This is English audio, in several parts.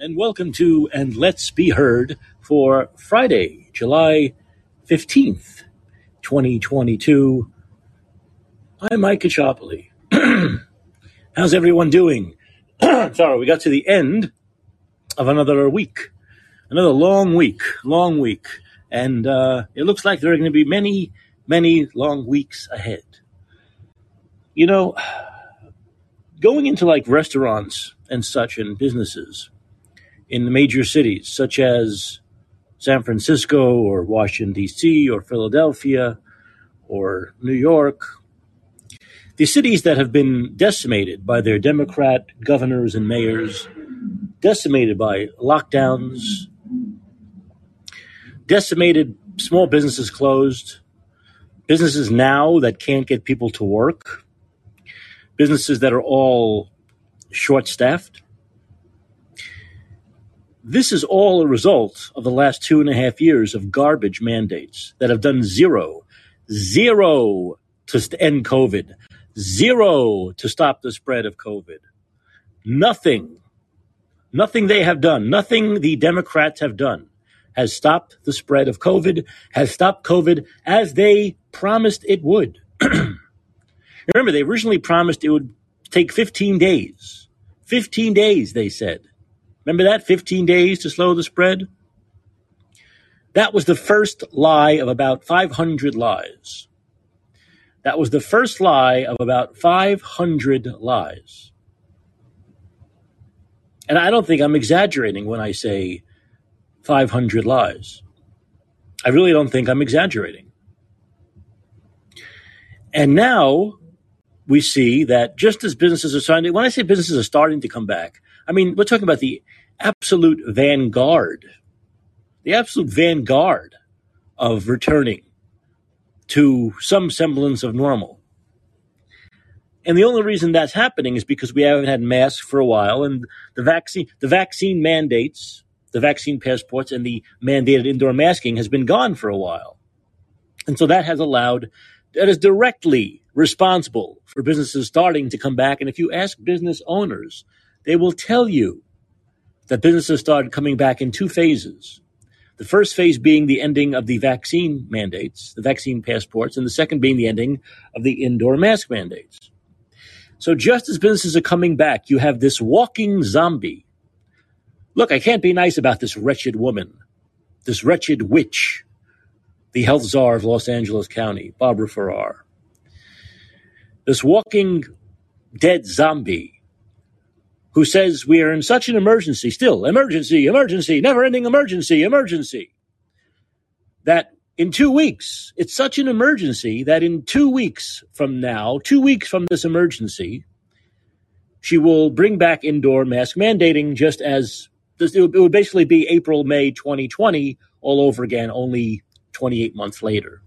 and welcome to And Let's Be Heard for Friday, July 15th, 2022. I'm Mike Kachopoli. How's everyone doing? Sorry, we got to the end of another week, another long week, long week, and uh, it looks like there are going to be many, many long weeks ahead. You know, going into like restaurants and such and businesses in the major cities such as San Francisco or Washington, D.C., or Philadelphia or New York, the cities that have been decimated by their Democrat governors and mayors, decimated by lockdowns, decimated small businesses closed, businesses now that can't get people to work, businesses that are all short staffed. This is all a result of the last two and a half years of garbage mandates that have done zero, zero to end COVID, zero to stop the spread of COVID. Nothing, nothing they have done, nothing the Democrats have done has stopped the spread of COVID, has stopped COVID as they promised it would. Remember, they originally promised it would take 15 days. 15 days, they said. Remember that? 15 days to slow the spread? That was the first lie of about 500 lies. That was the first lie of about 500 lies. And I don't think I'm exaggerating when I say 500 lies. I really don't think I'm exaggerating. And now we see that just as businesses are starting, when I say businesses are starting to come back, I mean, we're talking about the absolute vanguard, the absolute vanguard of returning to some semblance of normal. And the only reason that's happening is because we haven't had masks for a while and the vaccine, the vaccine mandates, the vaccine passports and the mandated indoor masking has been gone for a while. And so that has allowed, that is directly responsible for businesses starting to come back. And if you ask business owners, they will tell you that businesses started coming back in two phases. The first phase being the ending of the vaccine mandates, the vaccine passports, and the second being the ending of the indoor mask mandates. So just as businesses are coming back, you have this walking zombie. Look, I can't be nice about this wretched woman, this wretched witch, the health czar of Los Angeles County, Barbara Ferrer. This walking dead zombie who says we are in such an emergency, still emergency, emergency, never ending emergency, emergency, that in two weeks, it's such an emergency that in two weeks from now, two weeks from this emergency, she will bring back indoor mask mandating just as this, it, would, it would basically be April, May 2020 all over again, only 28 months later.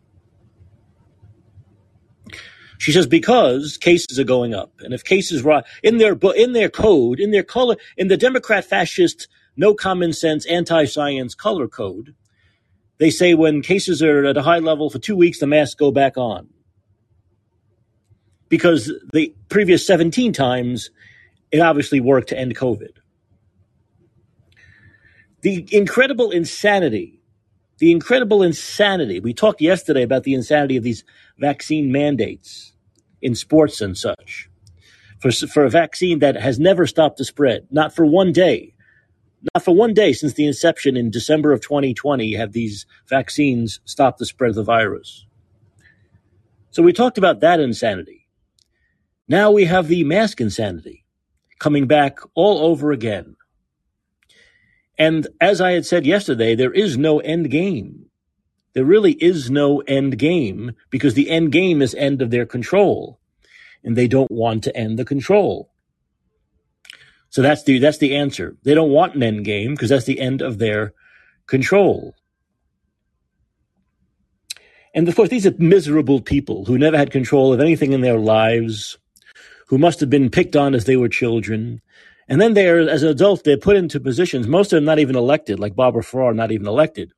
She says because cases are going up, and if cases rise in their in their code, in their color, in the Democrat fascist, no common sense, anti-science color code, they say when cases are at a high level for two weeks, the masks go back on because the previous 17 times it obviously worked to end COVID. The incredible insanity, the incredible insanity. We talked yesterday about the insanity of these vaccine mandates in sports and such. For, for a vaccine that has never stopped the spread, not for one day, not for one day since the inception in December of 2020 have these vaccines stopped the spread of the virus. So we talked about that insanity. Now we have the mask insanity coming back all over again. And as I had said yesterday, there is no end game. There really is no end game because the end game is end of their control and they don't want to end the control. So that's the that's the answer. They don't want an end game because that's the end of their control. And of course, these are miserable people who never had control of anything in their lives, who must have been picked on as they were children. And then they're, as adults, they're put into positions, most of them not even elected, like Barbara Ferrer, not even elected,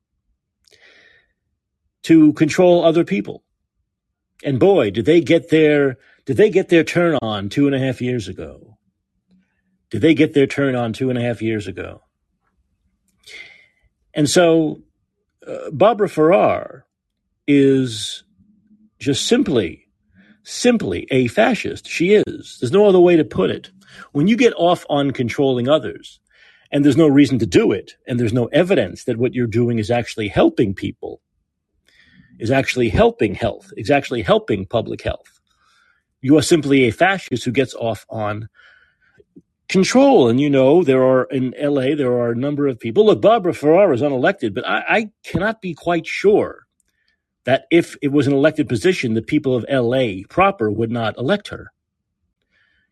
to control other people. And boy, did they get their did they get their turn on two and a half years ago? Did they get their turn on two and a half years ago? And so uh, Barbara Ferrer is just simply, simply a fascist. She is. There's no other way to put it. When you get off on controlling others, and there's no reason to do it, and there's no evidence that what you're doing is actually helping people, is actually helping health, is actually helping public health. You are simply a fascist who gets off on control. And you know, there are in LA, there are a number of people. Look, Barbara Ferrer is unelected, but I, I cannot be quite sure that if it was an elected position, the people of LA proper would not elect her.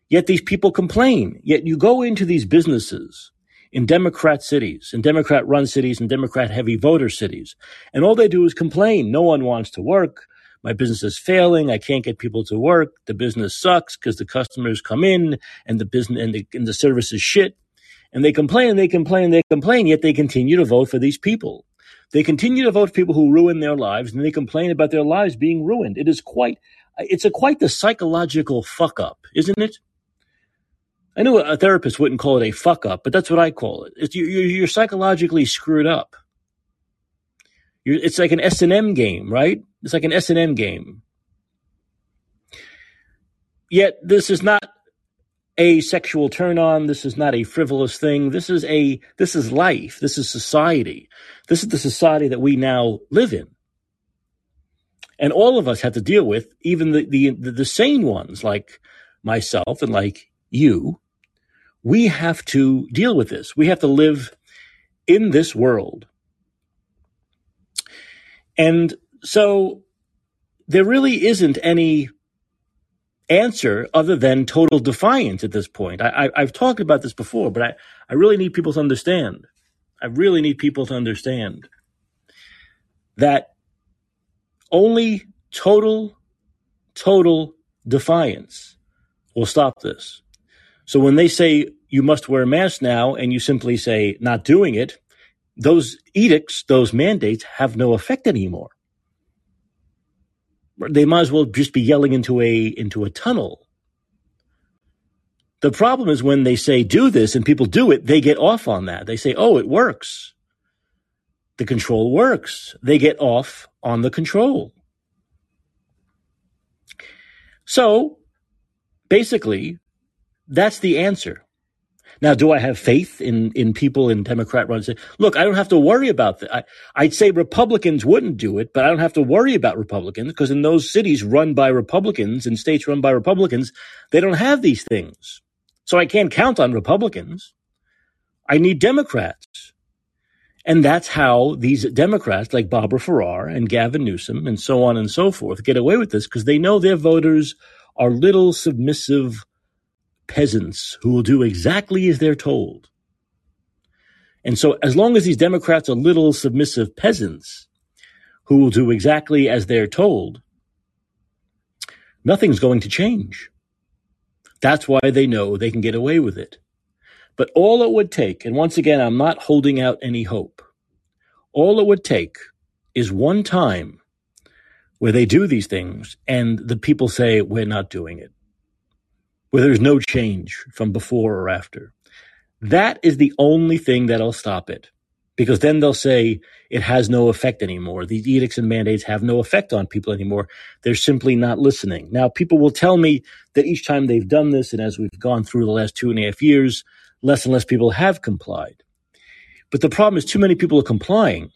Yet these people complain. Yet you go into these businesses in Democrat cities, in Democrat run cities, and Democrat heavy voter cities, and all they do is complain. No one wants to work. My business is failing. I can't get people to work. The business sucks because the customers come in and the business and the, and the service is shit. And they complain, they complain, they complain, yet they continue to vote for these people. They continue to vote for people who ruin their lives and they complain about their lives being ruined. It is quite, it's a quite the psychological fuck up, isn't it? I know a therapist wouldn't call it a fuck up, but that's what I call it. It's, you're, you're psychologically screwed up. You're, it's like an S and M game, right? It's like an S and M game. Yet this is not a sexual turn on. This is not a frivolous thing. This is a this is life. This is society. This is the society that we now live in. And all of us have to deal with, even the the, the sane ones like myself and like you, we have to deal with this. We have to live in this world. And so there really isn't any answer other than total defiance at this point. I, have talked about this before, but I, I really need people to understand. I really need people to understand that only total, total defiance will stop this. So when they say you must wear a mask now and you simply say not doing it, those edicts, those mandates have no effect anymore. They might as well just be yelling into a into a tunnel. The problem is when they say do this and people do it, they get off on that. They say, "Oh, it works." The control works. They get off on the control. So, basically, that's the answer. Now, do I have faith in, in people in Democrat run runs? Look, I don't have to worry about that. I, would say Republicans wouldn't do it, but I don't have to worry about Republicans because in those cities run by Republicans and states run by Republicans, they don't have these things. So I can't count on Republicans. I need Democrats. And that's how these Democrats like Barbara Ferrer and Gavin Newsom and so on and so forth get away with this because they know their voters are little submissive peasants who will do exactly as they're told. And so, as long as these Democrats are little submissive peasants who will do exactly as they're told, nothing's going to change. That's why they know they can get away with it. But all it would take, and once again, I'm not holding out any hope, all it would take is one time where they do these things and the people say, we're not doing it where there's no change from before or after. That is the only thing that'll stop it. Because then they'll say it has no effect anymore. These edicts and mandates have no effect on people anymore. They're simply not listening. Now, people will tell me that each time they've done this, and as we've gone through the last two and a half years, less and less people have complied. But the problem is too many people are complying.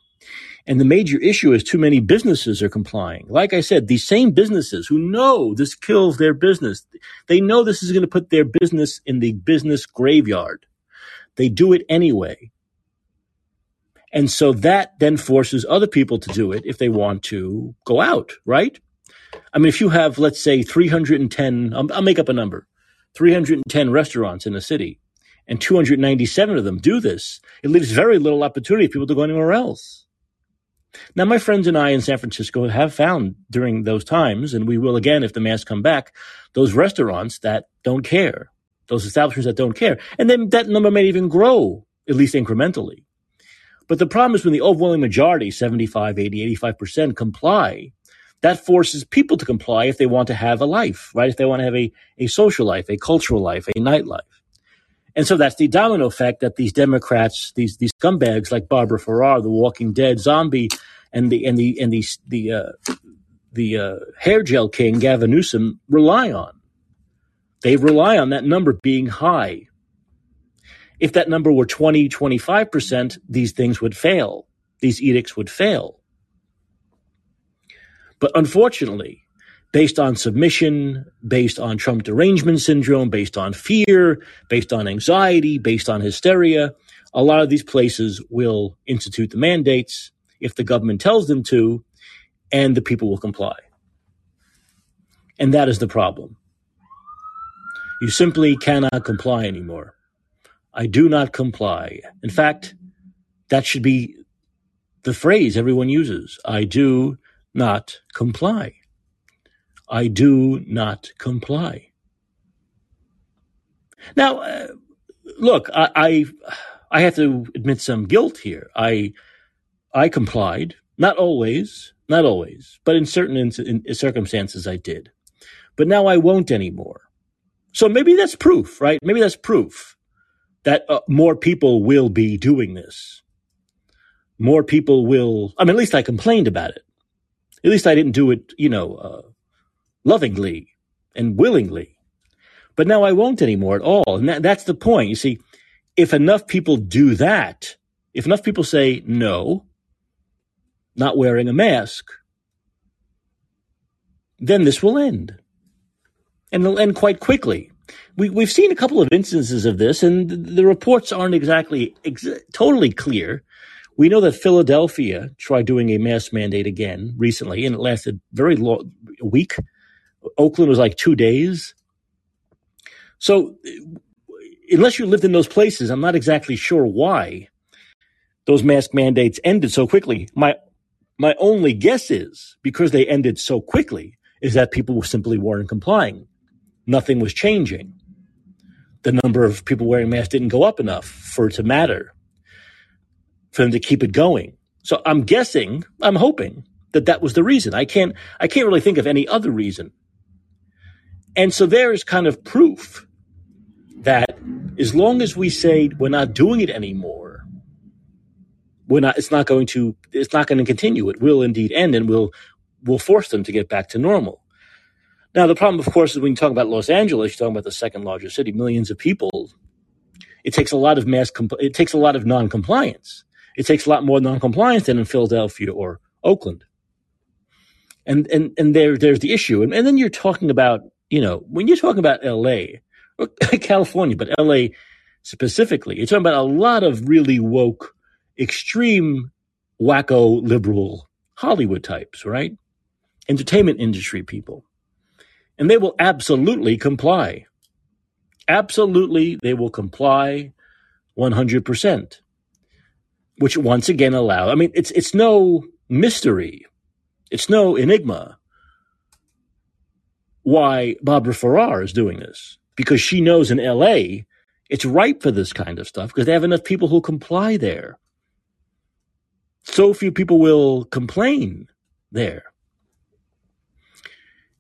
And the major issue is too many businesses are complying. Like I said, these same businesses who know this kills their business, they know this is going to put their business in the business graveyard. They do it anyway. And so that then forces other people to do it if they want to go out, right? I mean, if you have, let's say, 310, I'll, I'll make up a number, 310 restaurants in a city, and 297 of them do this, it leaves very little opportunity for people to go anywhere else. Now, my friends and I in San Francisco have found during those times, and we will again if the masks come back, those restaurants that don't care, those establishments that don't care. And then that number may even grow, at least incrementally. But the problem is when the overwhelming majority, 75, 80, 85% comply, that forces people to comply if they want to have a life, right? If they want to have a, a social life, a cultural life, a nightlife. And so that's the domino effect that these Democrats, these these scumbags like Barbara Ferrer, the Walking Dead zombie, and the and the and the the uh, the uh, hair gel king Gavin Newsom rely on. They rely on that number being high. If that number were 20, 25%, these things would fail. These edicts would fail. But unfortunately, based on submission, based on Trump derangement syndrome, based on fear, based on anxiety, based on hysteria, a lot of these places will institute the mandates if the government tells them to, and the people will comply. And that is the problem. You simply cannot comply anymore. I do not comply. In fact, that should be the phrase everyone uses. I do not comply. I do not comply. Now, uh, look, I, I, I have to admit some guilt here. I I complied, not always, not always, but in certain in, in circumstances I did. But now I won't anymore. So maybe that's proof, right? Maybe that's proof that uh, more people will be doing this. More people will. I mean, at least I complained about it. At least I didn't do it, you know, uh, lovingly and willingly. But now I won't anymore at all. And that, that's the point. You see, if enough people do that, if enough people say no, not wearing a mask, then this will end. And it'll end quite quickly. We, we've seen a couple of instances of this, and the reports aren't exactly ex- totally clear. We know that Philadelphia tried doing a mask mandate again recently, and it lasted very long, a week. Oakland was like two days. So, unless you lived in those places, I'm not exactly sure why those mask mandates ended so quickly. My my only guess is because they ended so quickly is that people simply weren't complying. Nothing was changing. The number of people wearing masks didn't go up enough for it to matter, for them to keep it going. So I'm guessing, I'm hoping that that was the reason. I can't, I can't really think of any other reason. And so there is kind of proof that as long as we say we're not doing it anymore, we're not it's not going to it's not going to continue. It will indeed end and we'll we'll force them to get back to normal. Now the problem of course is when you talk about los angeles you're talking about the second largest city millions of people it takes a lot of mass compl- it takes a lot of non-compliance. It takes a lot more non-compliance than in philadelphia or oakland. And and and there there's the issue. And, and then you're talking about you know when you're talking about la or california but la specifically you're talking about a lot of really woke extreme wacko liberal Hollywood types, right? Entertainment industry people. And they will absolutely comply. Absolutely, they will comply 100%. Which once again allow, I mean, it's, it's no mystery. It's no enigma why Barbara Ferrer is doing this. Because she knows in LA, it's ripe for this kind of stuff because they have enough people who comply there so few people will complain there.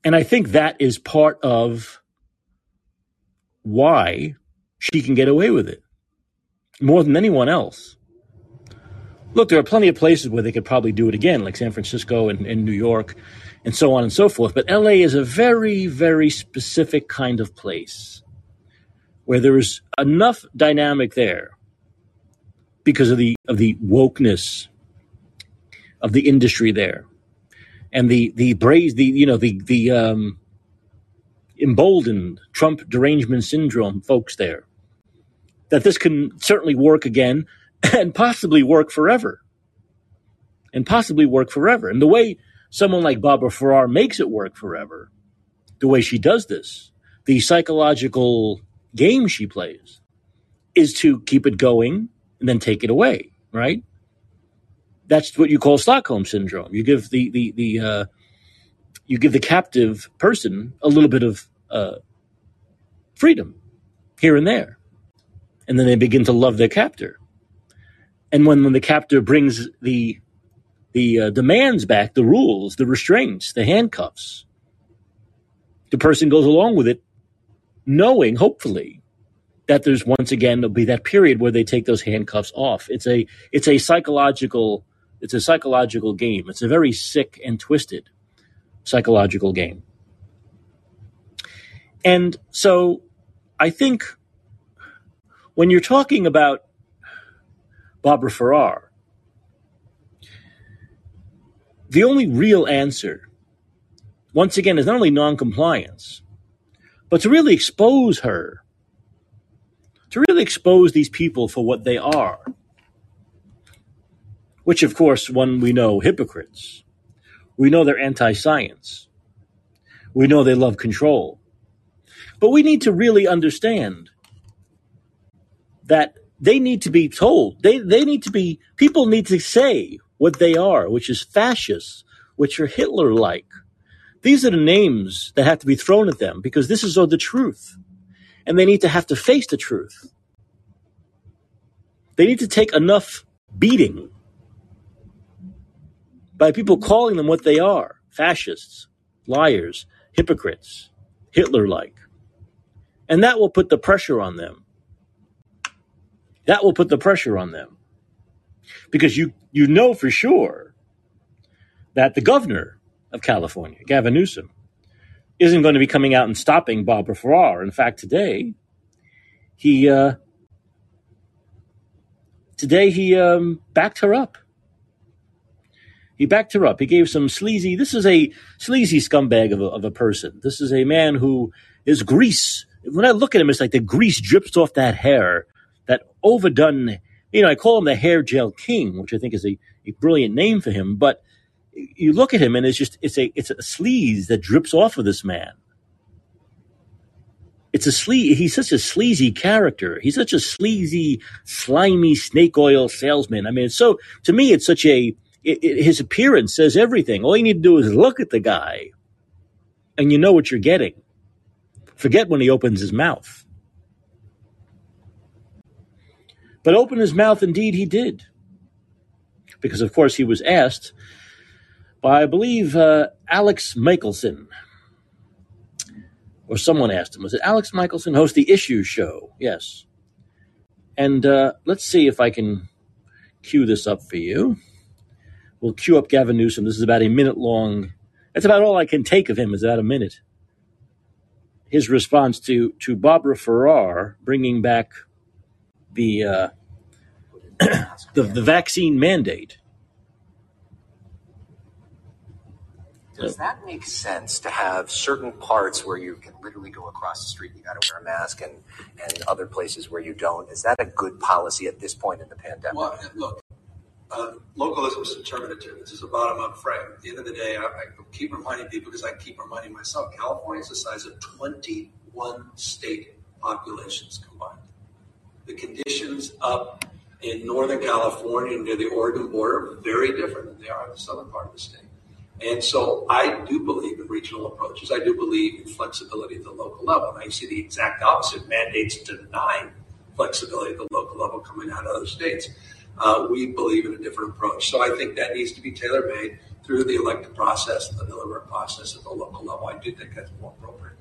And I think that is part of why she can get away with it more than anyone else. Look, there are plenty of places where they could probably do it again, like San Francisco and, and New York and so on and so forth. But LA is a very, very specific kind of place where there is enough dynamic there because of the of the wokeness of the industry there, and the the braze the you know the the um, emboldened Trump derangement syndrome folks there. That this can certainly work again, and possibly work forever, and possibly work forever. And the way someone like Barbara Ferrer makes it work forever, the way she does this, the psychological game she plays, is to keep it going and then take it away, right? that's what you call Stockholm syndrome. You give the the the uh, you give the captive person a little bit of uh, freedom here and there, and then they begin to love their captor. And when when the captor brings the the uh, demands back, the rules, the restraints, the handcuffs, the person goes along with it, knowing hopefully that there's once again there'll be that period where they take those handcuffs off. It's a it's a psychological it's a psychological game. It's a very sick and twisted psychological game. And so I think when you're talking about Barbara Ferrer, the only real answer, once again, is not only noncompliance, but to really expose her, to really expose these people for what they are, which, of course, one we know hypocrites. We know they're anti science. We know they love control. But we need to really understand that they need to be told. They, they need to be, people need to say what they are, which is fascists, which are Hitler like. These are the names that have to be thrown at them because this is all the truth. And they need to have to face the truth. They need to take enough beating by people calling them what they are fascists, liars, hypocrites, Hitler like. And that will put the pressure on them. That will put the pressure on them. Because you, you know for sure that the governor of California, Gavin Newsom, isn't going to be coming out and stopping Barbara Ferrer. In fact, today, he uh, today he um, backed her up. He backed her up. He gave some sleazy. This is a sleazy scumbag of a, of a person. This is a man who is grease. When I look at him, it's like the grease drips off that hair, that overdone. You know, I call him the hair gel king, which I think is a, a brilliant name for him. But you look at him, and it's just it's a it's a sleaze that drips off of this man. It's a sle- He's such a sleazy character. He's such a sleazy, slimy snake oil salesman. I mean, so to me, it's such a it, it, his appearance says everything. All you need to do is look at the guy, and you know what you're getting. Forget when he opens his mouth. But open his mouth, indeed, he did. Because, of course, he was asked by, I believe, uh, Alex Michaelson. Or someone asked him, was it Alex Michaelson, host the Issue Show? Yes. And uh, let's see if I can cue this up for you. We'll cue up Gavin Newsom. This is about a minute long. That's about all I can take of him is about a minute. His response to to Barbara Ferrer bringing back the uh, the, the vaccine mandate. Does that make sense to have certain parts where you can literally go across the street, and you got to wear a mask, and and other places where you don't? Is that a good policy at this point in the pandemic? Well, look, uh, localism is determinative. It's a bottom up frame. At the end of the day, I, I keep reminding people because I keep reminding myself California is the size of 21 state populations combined. The conditions up in Northern California near the Oregon border are very different than they are in the southern part of the state. And so I do believe in regional approaches. I do believe in flexibility at the local level. And I see the exact opposite mandates denying flexibility at the local level coming out of other states uh, we believe in a different approach. So I think that needs to be tailor made through the elected process, the deliberate process at the local level. I do think that's more appropriate.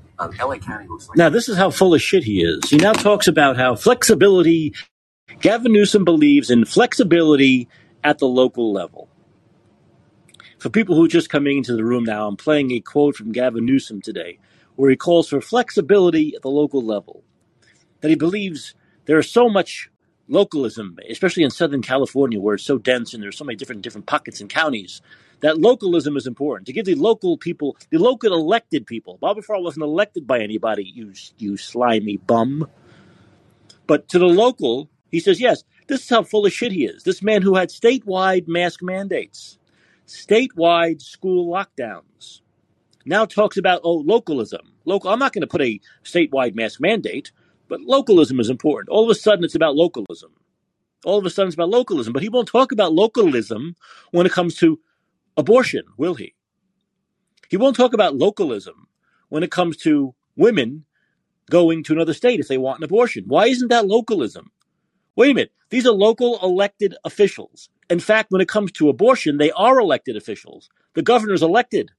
Now. This is how full of shit he is. He now talks about how flexibility. Gavin Newsom believes in flexibility at the local level. For people who are just coming into the room now, I'm playing a quote from Gavin Newsom today, where he calls for flexibility at the local level. That he believes there is so much localism, especially in Southern California, where it's so dense and there's so many different different pockets and counties, that localism is important to give the local people, the local elected people. Barbara Ferrer wasn't elected by anybody, you you slimy bum. But to the local, he says, yes, this is how full of shit he is. This man who had statewide mask mandates, statewide school lockdowns, now talks about oh localism. Local. I'm not going to put a statewide mask mandate. But localism is important. All of a sudden, it's about localism. All of a sudden, it's about localism. But he won't talk about localism when it comes to abortion, will he? He won't talk about localism when it comes to women going to another state if they want an abortion. Why isn't that localism? Wait a minute. These are local elected officials. In fact, when it comes to abortion, they are elected officials. The governor's elected.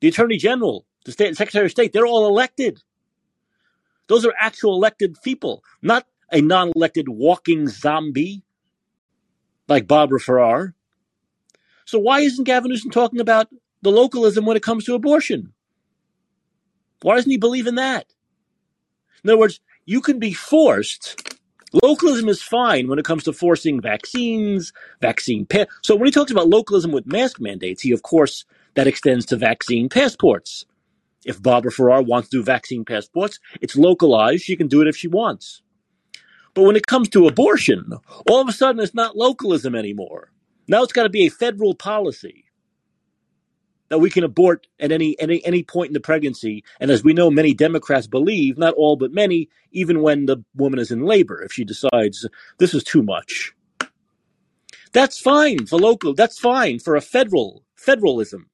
The attorney general, the state, secretary of state, they're all elected. Those are actual elected people, not a non elected walking zombie like Barbara Ferrer. So why isn't Gavin Newsom talking about the localism when it comes to abortion? Why doesn't he believe in that? In other words, you can be forced. Localism is fine when it comes to forcing vaccines, vaccine pa- So when he talks about localism with mask mandates, he of course that extends to vaccine passports. If Barbara Ferrer wants to do vaccine passports, it's localized. She can do it if she wants. But when it comes to abortion, all of a sudden it's not localism anymore. Now it's got to be a federal policy that we can abort at any, any any point in the pregnancy. And as we know, many Democrats believe, not all but many, even when the woman is in labor, if she decides this is too much. That's fine for local. That's fine for a federal federalism.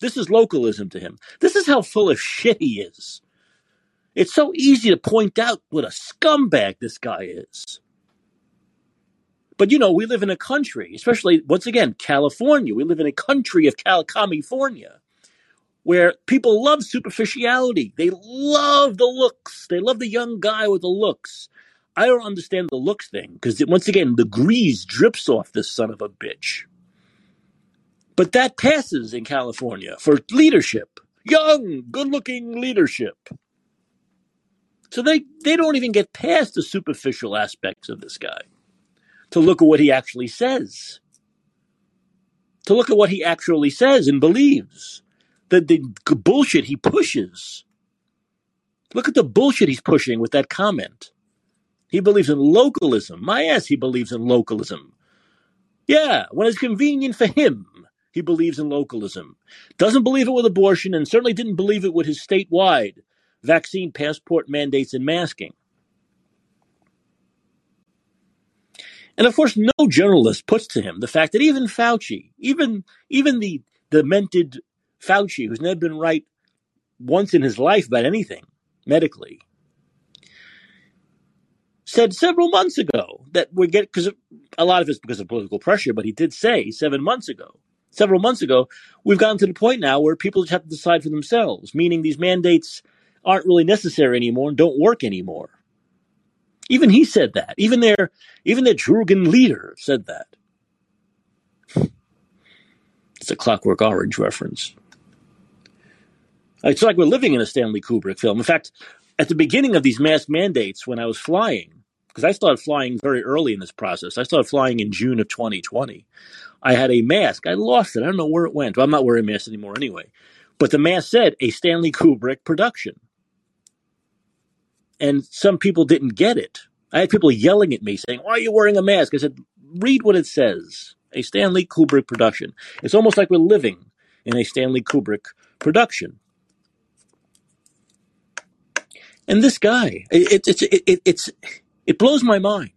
This is localism to him. This is how full of shit he is. It's so easy to point out what a scumbag this guy is. But you know, we live in a country, especially once again, California. We live in a country of Cal- California where people love superficiality. They love the looks. They love the young guy with the looks. I don't understand the looks thing because once again, the grease drips off this son of a bitch. But that passes in California for leadership, young, good looking leadership. So they, they don't even get past the superficial aspects of this guy to look at what he actually says, to look at what he actually says and believes, the, the bullshit he pushes. Look at the bullshit he's pushing with that comment. He believes in localism. My ass, he believes in localism. Yeah, when it's convenient for him. He believes in localism. Doesn't believe it with abortion and certainly didn't believe it with his statewide vaccine passport mandates and masking. And of course, no journalist puts to him the fact that even Fauci, even even the demented Fauci, who's never been right once in his life about anything medically, said several months ago that we get because a lot of it's because of political pressure, but he did say seven months ago several months ago, we've gotten to the point now where people just have to decide for themselves, meaning these mandates aren't really necessary anymore and don't work anymore. Even he said that. Even their even their Drugan leader said that. It's a Clockwork Orange reference. It's like we're living in a Stanley Kubrick film. In fact, at the beginning of these mask mandates, when I was flying, because I started flying very early in this process, I started flying in June of 2020. I had a mask. I lost it. I don't know where it went. Well, I'm not wearing a mask anymore anyway. But the mask said a Stanley Kubrick production. And some people didn't get it. I had people yelling at me saying, Why are you wearing a mask? I said, Read what it says. A Stanley Kubrick production. It's almost like we're living in a Stanley Kubrick production. And this guy, it, it, it, it, it's, it blows my mind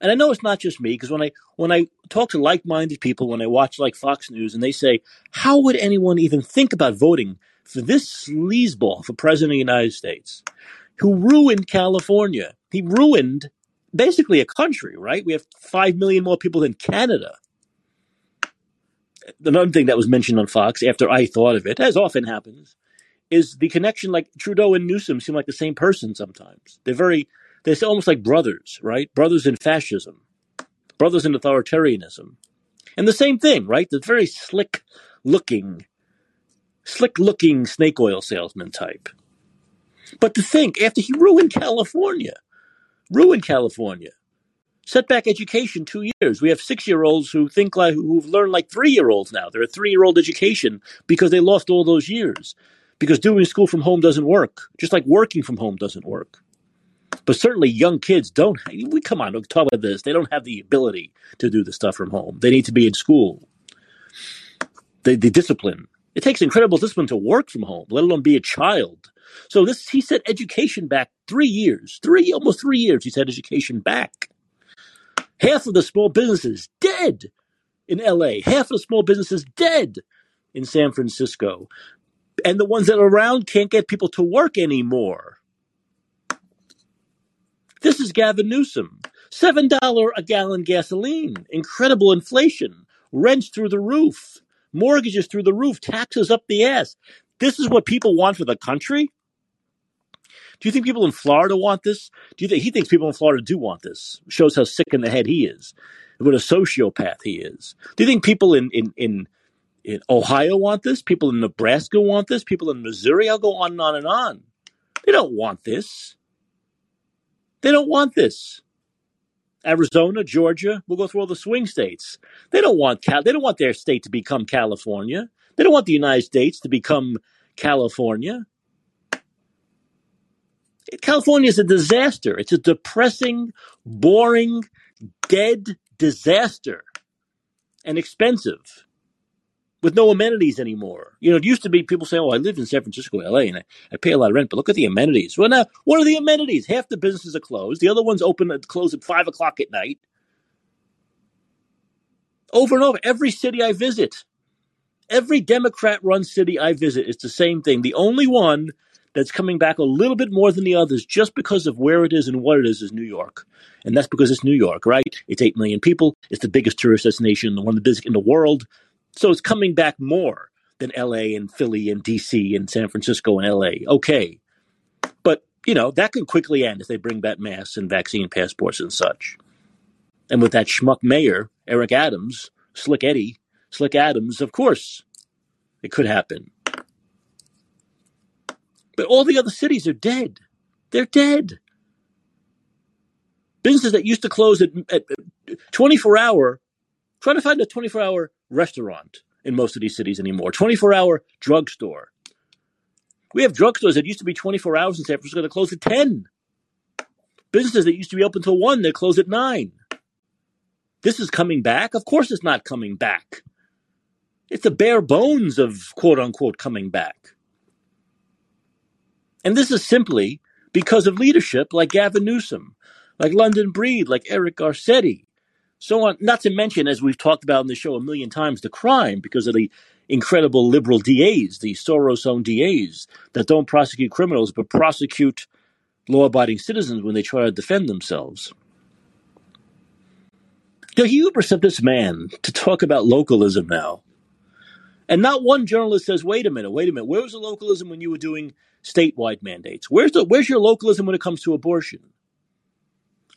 and I know it's not just me because when I when I talk to like-minded people, when I watch like Fox News, and they say, "How would anyone even think about voting for this sleazeball for president of the United States, who ruined California? He ruined basically a country, right? We have five million more people than Canada." Another thing that was mentioned on Fox after I thought of it, as often happens, is the connection. Like Trudeau and Newsom seem like the same person sometimes. They're very they're almost like brothers, right? Brothers in fascism, brothers in authoritarianism. And the same thing, right? The very slick looking, slick looking snake oil salesman type. But to think, after he ruined California, ruined California, set back education two years. We have six year olds who think like, who've learned like three year olds now. They're a three year old education because they lost all those years. Because doing school from home doesn't work, just like working from home doesn't work. But certainly, young kids don't. We come on, don't talk about this. They don't have the ability to do the stuff from home. They need to be in school. The, the discipline. It takes incredible discipline to work from home, let alone be a child. So this, he said, education back three years, three almost three years. He said education back. Half of the small businesses dead in L.A. Half of the small businesses dead in San Francisco, and the ones that are around can't get people to work anymore. This is Gavin Newsom. $7 a gallon gasoline, incredible inflation, rents through the roof, mortgages through the roof, taxes up the ass. This is what people want for the country? Do you think people in Florida want this? Do you think he thinks people in Florida do want this? Shows how sick in the head he is, what a sociopath he is. Do you think people in in in, in Ohio want this? People in Nebraska want this? People in Missouri? I'll go on and on and on. They don't want this. They don't want this. Arizona, Georgia, we'll go through all the swing states. They don't want Cal- they don't want their state to become California. They don't want the United States to become California. California is a disaster. It's a depressing, boring, dead disaster and expensive with no amenities anymore. You know, it used to be people say, oh, I live in San Francisco, LA, and I, I pay a lot of rent, but look at the amenities. Well, now, what are the amenities? Half the businesses are closed. The other ones open at close at 5 o'clock at night. Over and over, every city I visit, every Democrat run city I visit, it's the same thing. The only one that's coming back a little bit more than the others just because of where it is and what it is is New York. And that's because it's New York, right? It's 8 million people. It's the biggest tourist destination, the one of the biggest in the world. So it's coming back more than LA and Philly and DC and San Francisco and LA. Okay. But, you know, that could quickly end if they bring back masks and vaccine passports and such. And with that schmuck mayor, Eric Adams, Slick Eddie, Slick Adams, of course, it could happen. But all the other cities are dead. They're dead. Businesses that used to close at, at 24 hour, try to find a 24 hour restaurant in most of these cities anymore, 24 hour drugstore. We have drugstores that used to be 24 hours in San Francisco that close at 10. Businesses that used to be open till 1, they close at 9. This is coming back? Of course it's not coming back. It's the bare bones of quote unquote coming back. And this is simply because of leadership like Gavin Newsom, like London Breed, like Eric Garcetti, so on. Not to mention, as we've talked about in the show a million times, the crime because of the incredible liberal DAs, the Soros owned DAs that don't prosecute criminals but prosecute law abiding citizens when they try to defend themselves. The hubris of this man to talk about localism now. And not one journalist says, wait a minute, wait a minute, where was the localism when you were doing statewide mandates? Where's the where's your localism when it comes to abortion?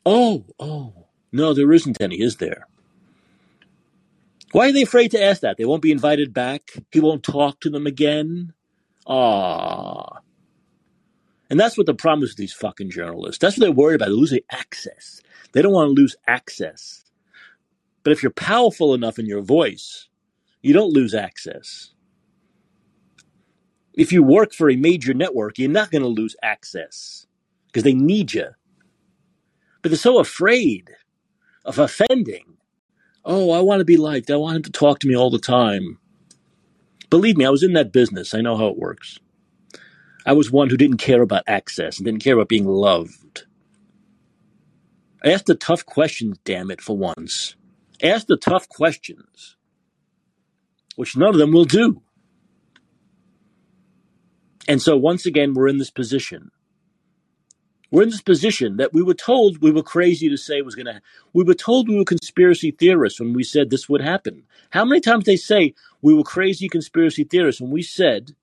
Oh, oh, no, there isn't any, is there? Why are they afraid to ask that? They won't be invited back. He won't talk to them again. Ah. And that's what the problem is with these fucking journalists. That's what they're worried about. They're losing access. They don't want to lose access. But if you're powerful enough in your voice, you don't lose access. If you work for a major network, you're not going to lose access because they need you. But they're so afraid of offending. Oh, I want to be liked. I want him to talk to me all the time. Believe me, I was in that business. I know how it works. I was one who didn't care about access and didn't care about being loved. Ask the tough questions, damn it, for once. Ask the tough questions, which none of them will do. And so once again, we're in this position. We're in this position that we were told we were crazy to say was going to. We were told we were conspiracy theorists when we said this would happen. How many times they say we were crazy conspiracy theorists when we said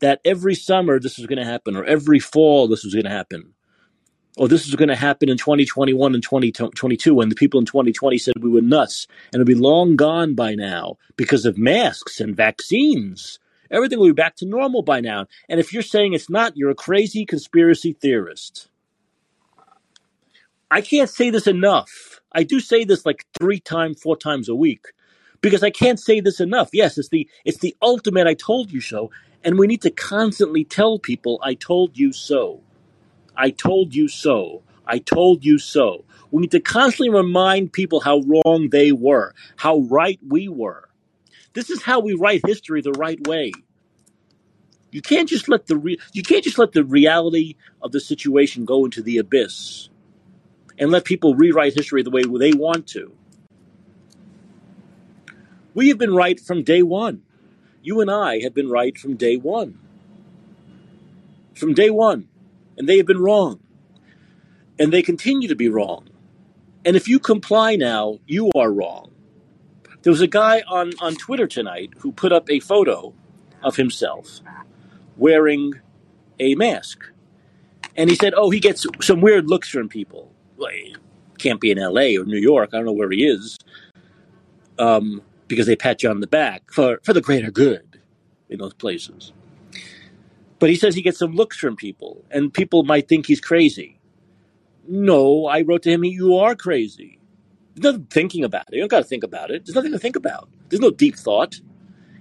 that every summer this was going to happen, or every fall this was going to happen, or this was going to happen in 2021 and 2022 when the people in 2020 said we were nuts and it'd be long gone by now because of masks and vaccines Everything will be back to normal by now. And if you're saying it's not, you're a crazy conspiracy theorist. I can't say this enough. I do say this like three times, four times a week because I can't say this enough. Yes, it's the it's the ultimate I told you so, and we need to constantly tell people I told you so. I told you so. I told you so. We need to constantly remind people how wrong they were, how right we were. This is how we write history the right way. You can't just let the re- you can't just let the reality of the situation go into the abyss and let people rewrite history the way they want to. We have been right from day one. You and I have been right from day one. From day one. And they have been wrong. And they continue to be wrong. And if you comply now, you are wrong. There was a guy on, on Twitter tonight who put up a photo of himself wearing a mask. And he said, oh, he gets some weird looks from people. Well, can't be in L.A. or New York. I don't know where he is. Um, because they pat you on the back for, for the greater good in those places. But he says he gets some looks from people, and people might think he's crazy. No, I wrote to him, you are crazy. There's nothing thinking about it. You don't got to think about it. There's nothing to think about. There's no deep thought.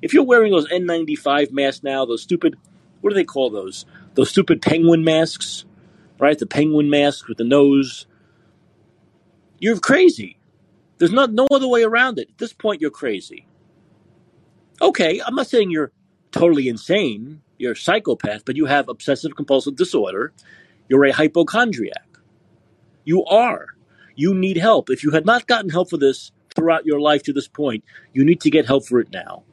If you're wearing those N95 masks now, those stupid, what do they call those? Those stupid penguin masks, right? The penguin mask with the nose. You're crazy. There's not no other way around it. At this point, you're crazy. Okay, I'm not saying you're totally insane. You're a psychopath, but you have obsessive compulsive disorder. You're a hypochondriac. You are. You need help. If you had not gotten help for this throughout your life to this point, you need to get help for it now.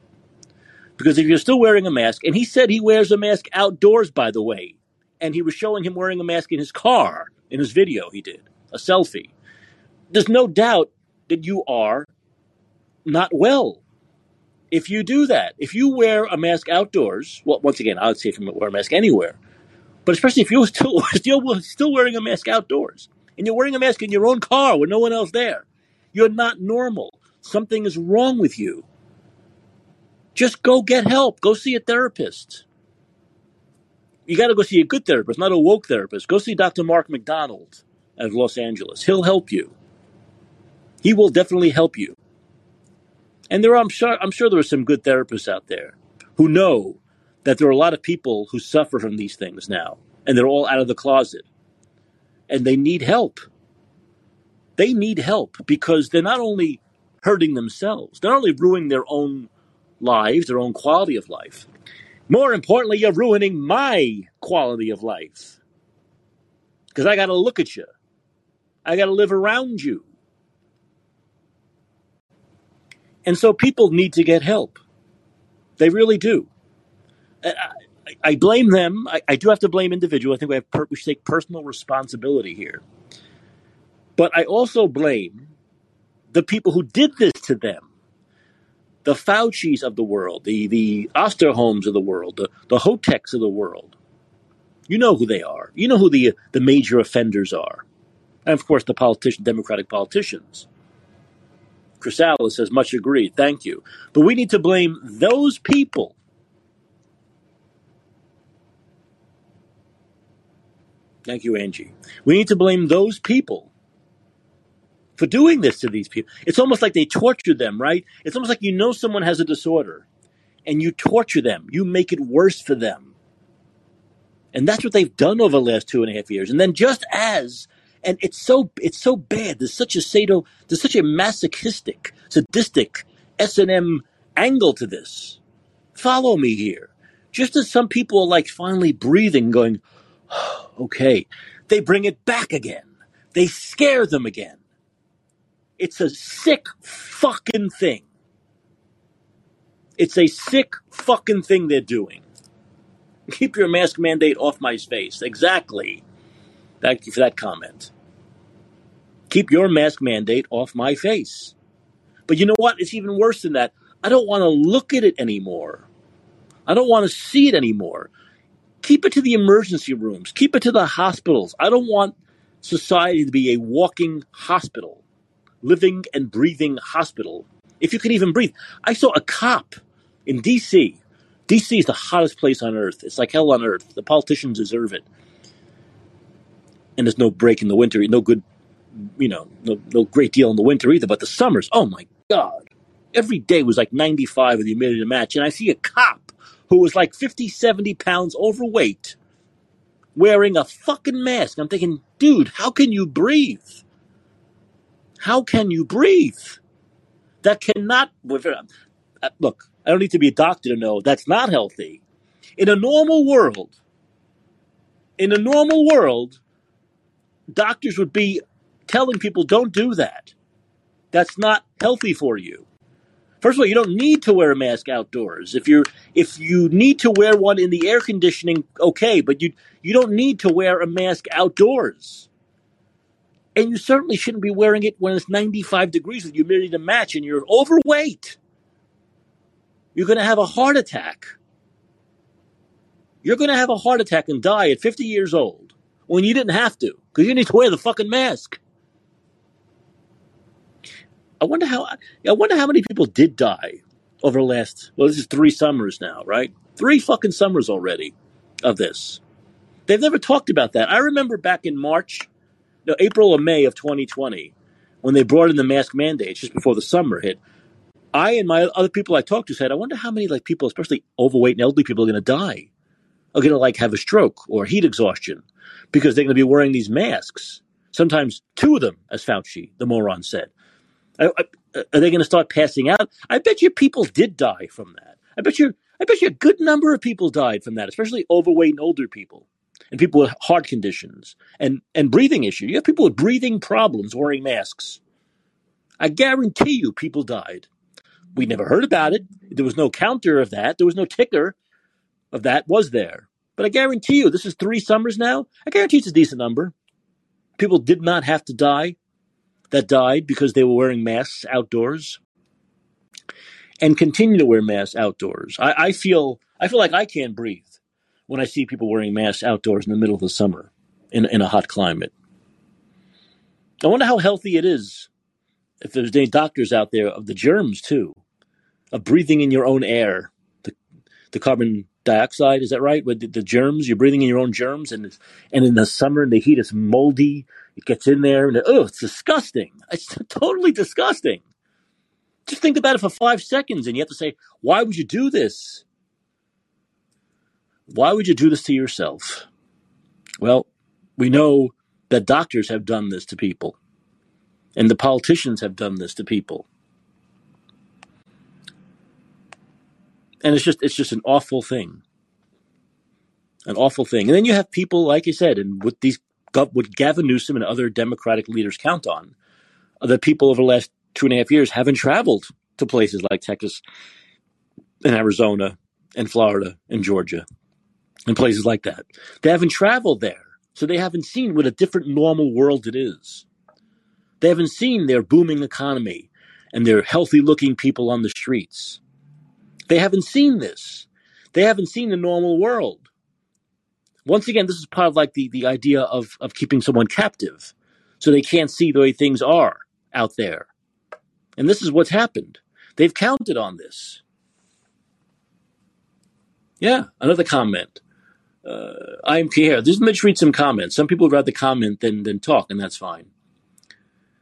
Because if you're still wearing a mask, and he said he wears a mask outdoors, by the way, and he was showing him wearing a mask in his car in his video he did, a selfie. There's no doubt that you are not well. If you do that, if you wear a mask outdoors, well, once again, I would say if you wear a mask anywhere, but especially if you're still still still wearing a mask outdoors and you're wearing a mask in your own car with no one else there, you're not normal. Something is wrong with you. Just go get help. Go see a therapist. You got to go see a good therapist, not a woke therapist. Go see Dr. Mark McDonald of Los Angeles. He'll help you. He will definitely help you. And there are, I'm sure, I'm sure there are some good therapists out there who know that there are a lot of people who suffer from these things now, and they're all out of the closet, and they need help. They need help because they're not only hurting themselves, they're not only ruining their own lives, their own quality of life. More importantly, you're ruining my quality of life because I got to look at you. I got to live around you. And so people need to get help. They really do. Uh, I, blame them. I, I, do have to blame individual. I think we have per, we should take personal responsibility here. But I also blame the people who did this to them. The Faucis of the world, the, the Osterholms of the world, the, the Hoteks of the world. You know who they are. You know who the, the major offenders are. And of course, the politician, Democratic politicians. Chris Chrysalis says, much agreed. Thank you. But we need to blame those people. Thank you, Angie. We need to blame those people for doing this to these people. It's almost like they torture them, right? It's almost like you know someone has a disorder and you torture them. You make it worse for them. And that's what they've done over the last two and a half years. And then just as and it's so it's so bad. There's such a sado, there's such a masochistic, sadistic S and M angle to this. Follow me here. Just as some people are like finally breathing, going, okay, they bring it back again. They scare them again. It's a sick fucking thing. It's a sick fucking thing they're doing. Keep your mask mandate off my face. Exactly. Thank you for that comment. Keep your mask mandate off my face. But you know what? It's even worse than that. I don't want to look at it anymore. I don't want to see it anymore. Keep it to the emergency rooms. Keep it to the hospitals. I don't want society to be a walking hospital, living and breathing hospital. If you can even breathe. I saw a cop in DC. DC is the hottest place on earth. It's like hell on earth. The politicians deserve it. And there's no break in the winter, no good you know, no, no great deal in the winter either, but the summers, oh my God. Every day was like 95 with the humidity to match. And I see a cop who was like 50, 70 pounds overweight wearing a fucking mask. I'm thinking, dude, how can you breathe? How can you breathe? That cannot, uh, look, I don't need to be a doctor to know that's not healthy. In a normal world, in a normal world, doctors would be telling people don't do that. That's not healthy for you. First of all, you don't need to wear a mask outdoors. If you if you need to wear one in the air conditioning, okay, but you you don't need to wear a mask outdoors. And you certainly shouldn't be wearing it when it's 95 degrees with humidity to match and you're overweight. You're going to have a heart attack. You're going to have a heart attack and die at 50 years old when you didn't have to because you need to wear the fucking mask. I wonder how I wonder how many people did die over the last well this is three summers now, right? Three fucking summers already of this. They've never talked about that. I remember back in March, no, April or May of 2020, when they brought in the mask mandates just before the summer hit. I and my other people I talked to said, I wonder how many like people, especially overweight and elderly people, are going to die, are going to like have a stroke or heat exhaustion because they're going to be wearing these masks. Sometimes two of them, as Fauci, the moron, said. I, are they going to start passing out? I bet you people did die from that. I bet you, I bet you a good number of people died from that, especially overweight and older people, and people with heart conditions and and breathing issues. You have people with breathing problems wearing masks. I guarantee you, people died. We never heard about it. There was no counter of that. There was no ticker of that. Was there? But I guarantee you, this is three summers now. I guarantee it's a decent number. People did not have to die that died because they were wearing masks outdoors and continue to wear masks outdoors. I, I feel I feel like I can't breathe when I see people wearing masks outdoors in the middle of the summer in, in a hot climate. I wonder how healthy it is if there's any doctors out there of the germs too, of breathing in your own air, the the carbon dioxide. Is that right? With the, the germs, you're breathing in your own germs, and and in the summer and the heat, it's moldy. It gets in there, and oh, it's disgusting. It's totally disgusting. Just think about it for five seconds, and you have to say, why would you do this? Why would you do this to yourself? Well, we know that doctors have done this to people, and the politicians have done this to people. and it's just it's just an awful thing an awful thing and then you have people like you said and with these what gavin newsom and other democratic leaders count on uh, the people over the last two and a half years haven't traveled to places like texas and arizona and florida and georgia and places like that they haven't traveled there so they haven't seen what a different normal world it is they haven't seen their booming economy and their healthy looking people on the streets they haven't seen this. They haven't seen the normal world. Once again, this is part of like the, the idea of, of keeping someone captive. So they can't see the way things are out there. And this is what's happened. They've counted on this. Yeah, another comment. Uh, I'm Pierre. This is Mitch read some comments. Some people would rather comment than, than talk, and that's fine.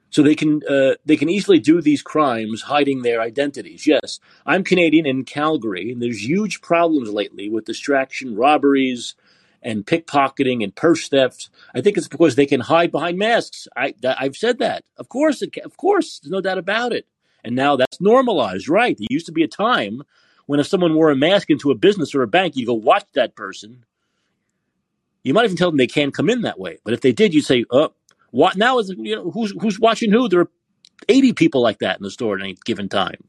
So they can uh, they can easily do these crimes hiding their identities. Yes, I'm Canadian in Calgary, and there's huge problems lately with distraction, robberies, and pickpocketing and purse theft. I think it's because they can hide behind masks. I I've said that. Of course, it, of course, there's no doubt about it. And now that's normalized, right? There used to be a time when if someone wore a mask into a business or a bank, you go watch that person. You might even tell them they can't come in that way. But if they did, you'd say, "Oh, what now is you know who's who's watching who? There are eighty people like that in the store at any given time.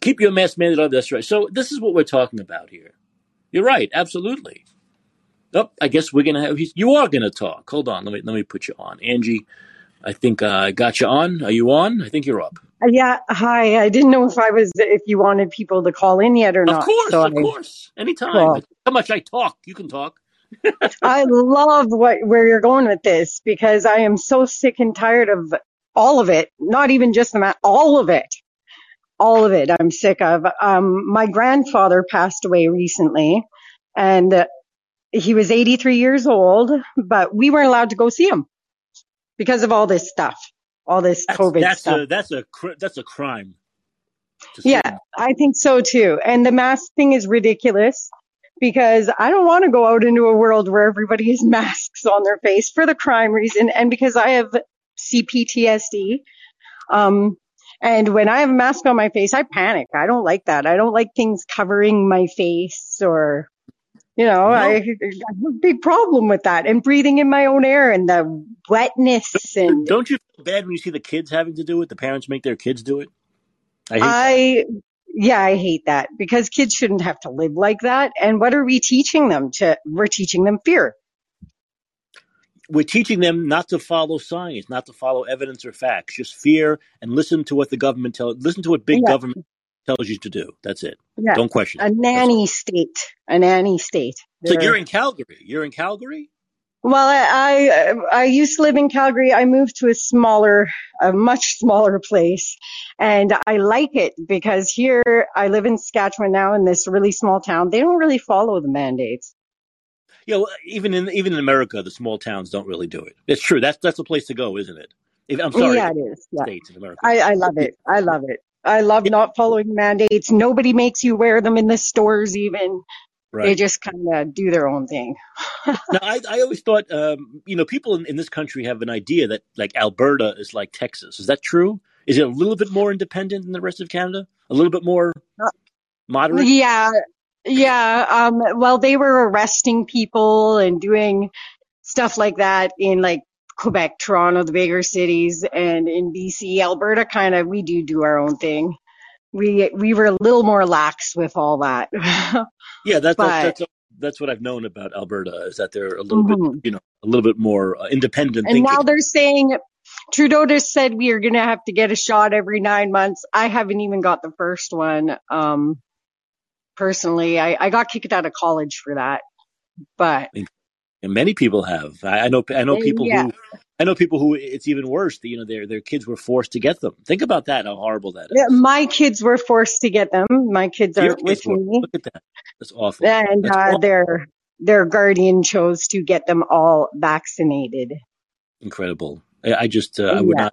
Keep your mask mandate. That's right. So this is what we're talking about here. You're right. Absolutely. Oh, I guess we're gonna have. You are gonna talk. Hold on. Let me let me put you on, Angie. I think uh, I got you on. Are you on? I think you're up. Uh, yeah. Hi. I didn't know if I was if you wanted people to call in yet or not. Of course. So of I, course. Anytime. Cool. How much I talk, you can talk. I love what where you're going with this because I am so sick and tired of all of it. Not even just the mat, all of it, all of it. I'm sick of. Um, my grandfather passed away recently, and uh, he was 83 years old, but we weren't allowed to go see him because of all this stuff, all this that's, COVID that's stuff. A, that's a that's a crime. Yeah, I think so too. And the mask thing is ridiculous because I don't want to go out into a world where everybody has masks on their face for the crime reason and because I have CPTSD. Um, and when I have a mask on my face, I panic. I don't like that. I don't like things covering my face or, you know, no. I, I, have a big problem with that and breathing in my own air and the wetness. And don't you feel bad when you see the kids having to do it? The parents make their kids do it. I, I yeah, I hate that because kids shouldn't have to live like that. And what are we teaching them to? We're teaching them fear. We're teaching them not to follow science, not to follow evidence or facts, just fear and listen to what the government tells, listen to what big yeah. government tells you to do. That's it. Yeah. Don't question A nanny state, a nanny state. So you're in Calgary. You're in Calgary? Well, I, I, I used to live in Calgary. I moved to a smaller, a much smaller place, and I like it because here I live in Saskatchewan now in this really small town. They don't really follow the mandates. Yeah, well, even in even in America, the small towns don't really do it. It's true. That's that's the place to go, isn't it? If, I'm oh, sorry. Yeah, it is. Yeah. States in America. I, I love it. I love it. I love not following mandates. Nobody makes you wear them in the stores even. Right. They just kind of do their own thing. now, I, I always thought, um, you know, people in, in this country have an idea that like Alberta is like Texas. Is that true? Is it a little bit more independent than the rest of Canada? A little bit more moderate? Yeah. Yeah. Um, well, they were arresting people and doing stuff like that in like Quebec, Toronto, the bigger cities, and in BC, Alberta, kind of, we do do our own thing. We, we were a little more lax with all that. Yeah, that's But- that's that's, what I've known about Alberta is that they're a little bit, Mhm. you know, a little bit more uh, independent And thinking. now they're saying Trudeau just said we are going to have to get a shot every nine months. I haven't even got the first one. Um, personally, I, I got kicked out of college for that, but and many people have. I, I know. I know people yeah. who. I know people who. It's even worse. You know, their their kids were forced to get them. Think about that. How horrible that is. Yeah, my kids were forced to get them. My kids are with were. me Look at that. That's awful. and That's uh, awful. their, their guardian chose to get them all vaccinated. Incredible. I, I just. Uh, I would Yeah. not.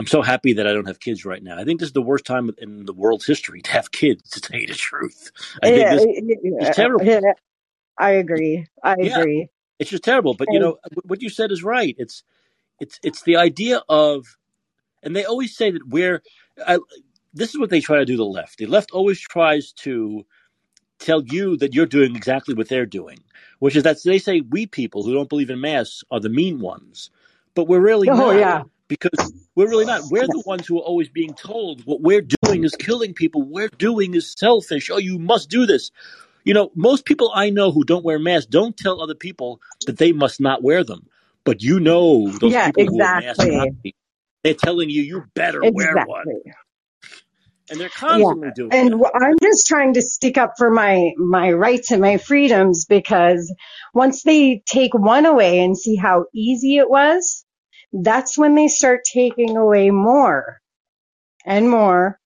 I'm so happy that I don't have kids right now. I think this is the worst time in the world's history to have kids. To tell you the truth, I think Yeah, this. yeah, terrible. yeah. I agree. I Yeah. agree. It's just terrible. But you know what you said is right. It's it's it's the idea of, and they always say that we're. I, this is what they try to do. The left. The left always tries to tell you that you're doing exactly what they're doing, which is that they say we people who don't believe in mass are the mean ones, but we're really Oh, not. yeah. Because we're really not. We're the ones who are always being told what we're doing is killing people. What we're doing is selfish. Oh, you must do this. You know, most people I know who don't wear masks don't tell other people that they must not wear them. But you know those Yeah, people who wear masks. exactly. They're telling you you better wear one, and they're constantly doing And that. I'm just trying to stick up for my, my rights and my freedoms because once they take one away and see how easy it was, that's when they start taking away more and more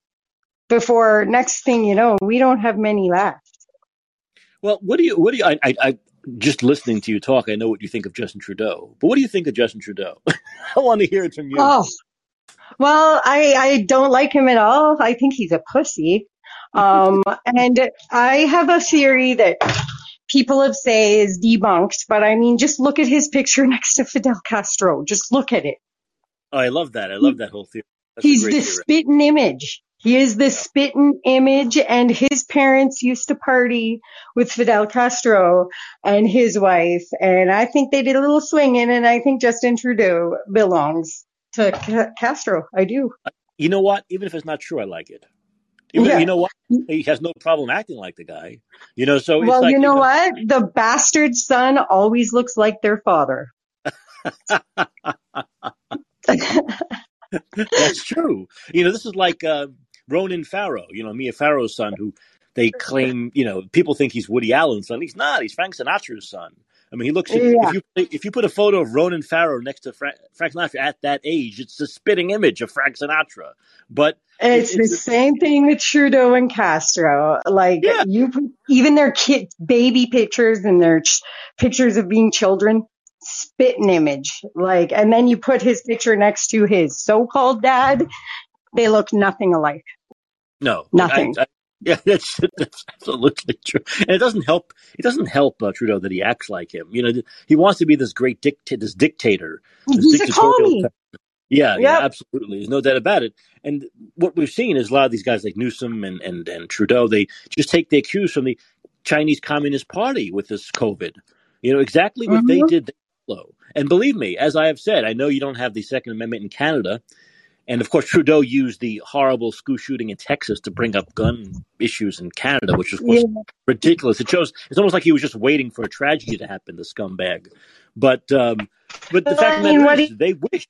before next thing you know, we don't have many left. Well, what do you? What do you? I, I, I just listening to you talk. I know what you think of Justin Trudeau, but what do you think of Justin Trudeau? I want to hear it from you. Oh, well, I, I don't like him at all. I think he's a pussy. Um, and I have a theory that people have say is debunked, but I mean, just look at his picture next to Fidel Castro. Just look at it. Oh, I love that. I love that whole theory. That's He's the theory. spitting image. He is the spitting image and his parents used to party with Fidel Castro and his wife. And I think they did a little swinging and I think Justin Trudeau belongs to Ca- Castro. I do. You know what? Even if it's not true, I like it. Even, Yeah. You know what? He has no problem acting like the guy. You know, so it's Well, like, you know what? The bastard son always looks like their father. That's true. You know, this is like uh, Ronan Farrow. You know, Mia Farrow's son, who they claim. You know, people think he's Woody Allen's son. He's not. He's Frank Sinatra's son. I mean, he looks. Yeah. If you if you put a photo of Ronan Farrow next to Frank, Frank Sinatra at that age, it's the spitting image of Frank Sinatra. But It's, It's- the same thing with Trudeau and Castro. Like Yeah. you, even their kid baby pictures and their ch- pictures of being children, spitting image. Like, and then you put his picture next to his so-called dad. They look nothing alike. no, Nothing. I, I, yeah, that's, that's absolutely true. And it doesn't help. It doesn't help uh, Trudeau that he acts like him. You know, he wants to be this great dictator, this dictator, this He's a commie. Yeah, yeah, absolutely. There's no doubt about it. And what we've seen is a lot of these guys like Newsom and, and, and Trudeau, they just take their cues from the Chinese Communist Party with this COVID. You know, exactly what they Mhm. did, they. And believe me, as I have said, I know you don't have the Second Amendment in Canada. And of course, Trudeau used the horrible school shooting in Texas to bring up gun issues in Canada, which course, Yeah. ridiculous. It shows it's almost like he was just waiting for a tragedy to happen, the scumbag. But um, but the Well, fact of I mean, matter what is, they wish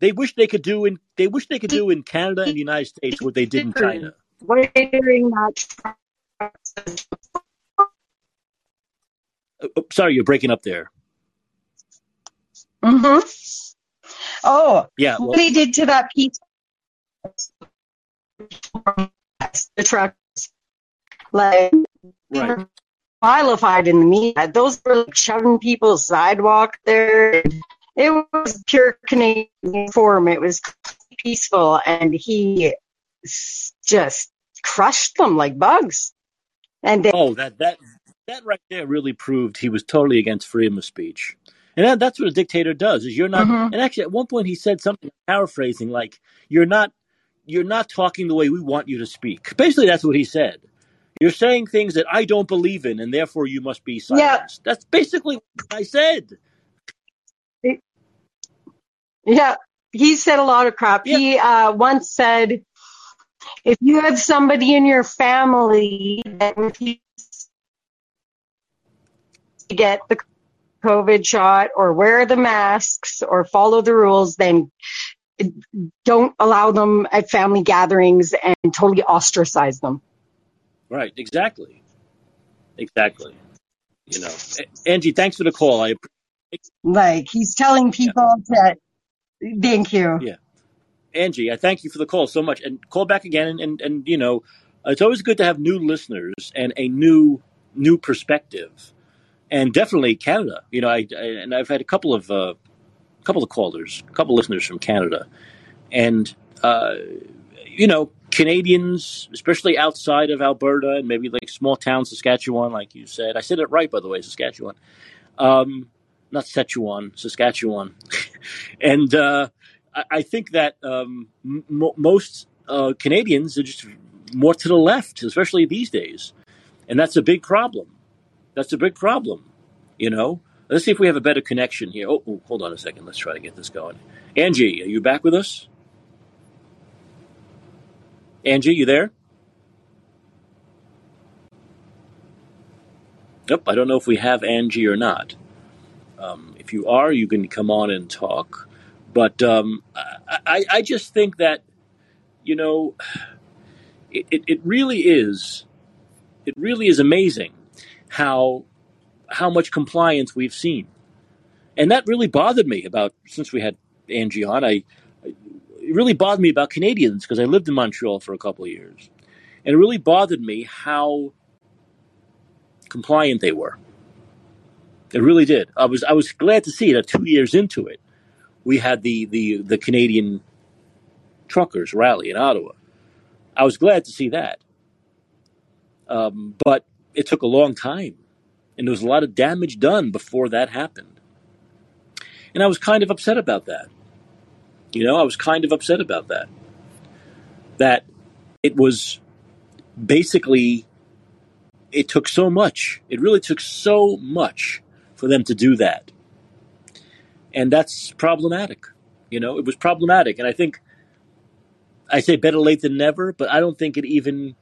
they wish they could do in they wish they could do in Canada and the United States what they did in China. Wearing that Uh, oh, sorry, you're breaking up there. Mm-hmm. Oh, Yeah, well, what they did to that piece, the trucks, like right. vilified in the media. Those were like shoving people's sidewalk there. It was pure Canadian form. It was peaceful, and he just crushed them like bugs. And they, Oh, that that that right there really proved he was totally against freedom of speech, and that, that's what a dictator does. Is you're not. Mhm. And actually, at one point, he said something paraphrasing like, "You're not, you're not talking the way we want you to speak." Basically, that's what he said. You're saying things that I don't believe in, and therefore you must be silenced. Yeah. That's basically what I said. Yeah, he said a lot of crap. Yeah. He uh, once said, if you have somebody in your family that refuses to get the COVID shot or wear the masks or follow the rules, then don't allow them at family gatherings and totally ostracize them. Right. Exactly. Exactly. You know, Angie, thanks for the call. I Like he's telling people to. thank you. Yeah. Angie, I thank you for the call so much, and call back again. And, and, and you know, it's always good to have new listeners and a new new perspective, and definitely Canada. You know, I, I and I've had a couple of uh, couple of callers, a couple of listeners from Canada, and uh, you know, Canadians, especially outside of Alberta and maybe like small town Saskatchewan, like you said. I said it right, by the way, Saskatchewan, um, not Szechuan, Saskatchewan, and. Uh, I I think that um, m- most uh, Canadians are just more to the left, especially these days, and that's a big problem. That's a big problem. You know. Let's see if we have a better connection here. Oh, oh, hold on a second. Let's try to get this going. Angie, are you back with us? Angie, you there? Nope. I don't know if we have Angie or not. Um, if you are, you can come on and talk. But um, I, I, just think that you know it, it, it really is it really is amazing how how much compliance we've seen, and that really bothered me about since we had Angie on. I it really bothered me about Canadians because I lived in Montreal for a couple of years, and it really bothered me how compliant they were. It really did. I was I was glad to see that two years into it, we had the the the Canadian truckers rally in Ottawa. I was glad to see that, um, but it took a long time, and there was a lot of damage done before that happened, and I was kind of upset about that. You know, I was kind of upset about that. That it was basically it took so much. It really took so much for them to do that. And that's problematic. You know, it was problematic. And I think I say better late than never, but I don't think it even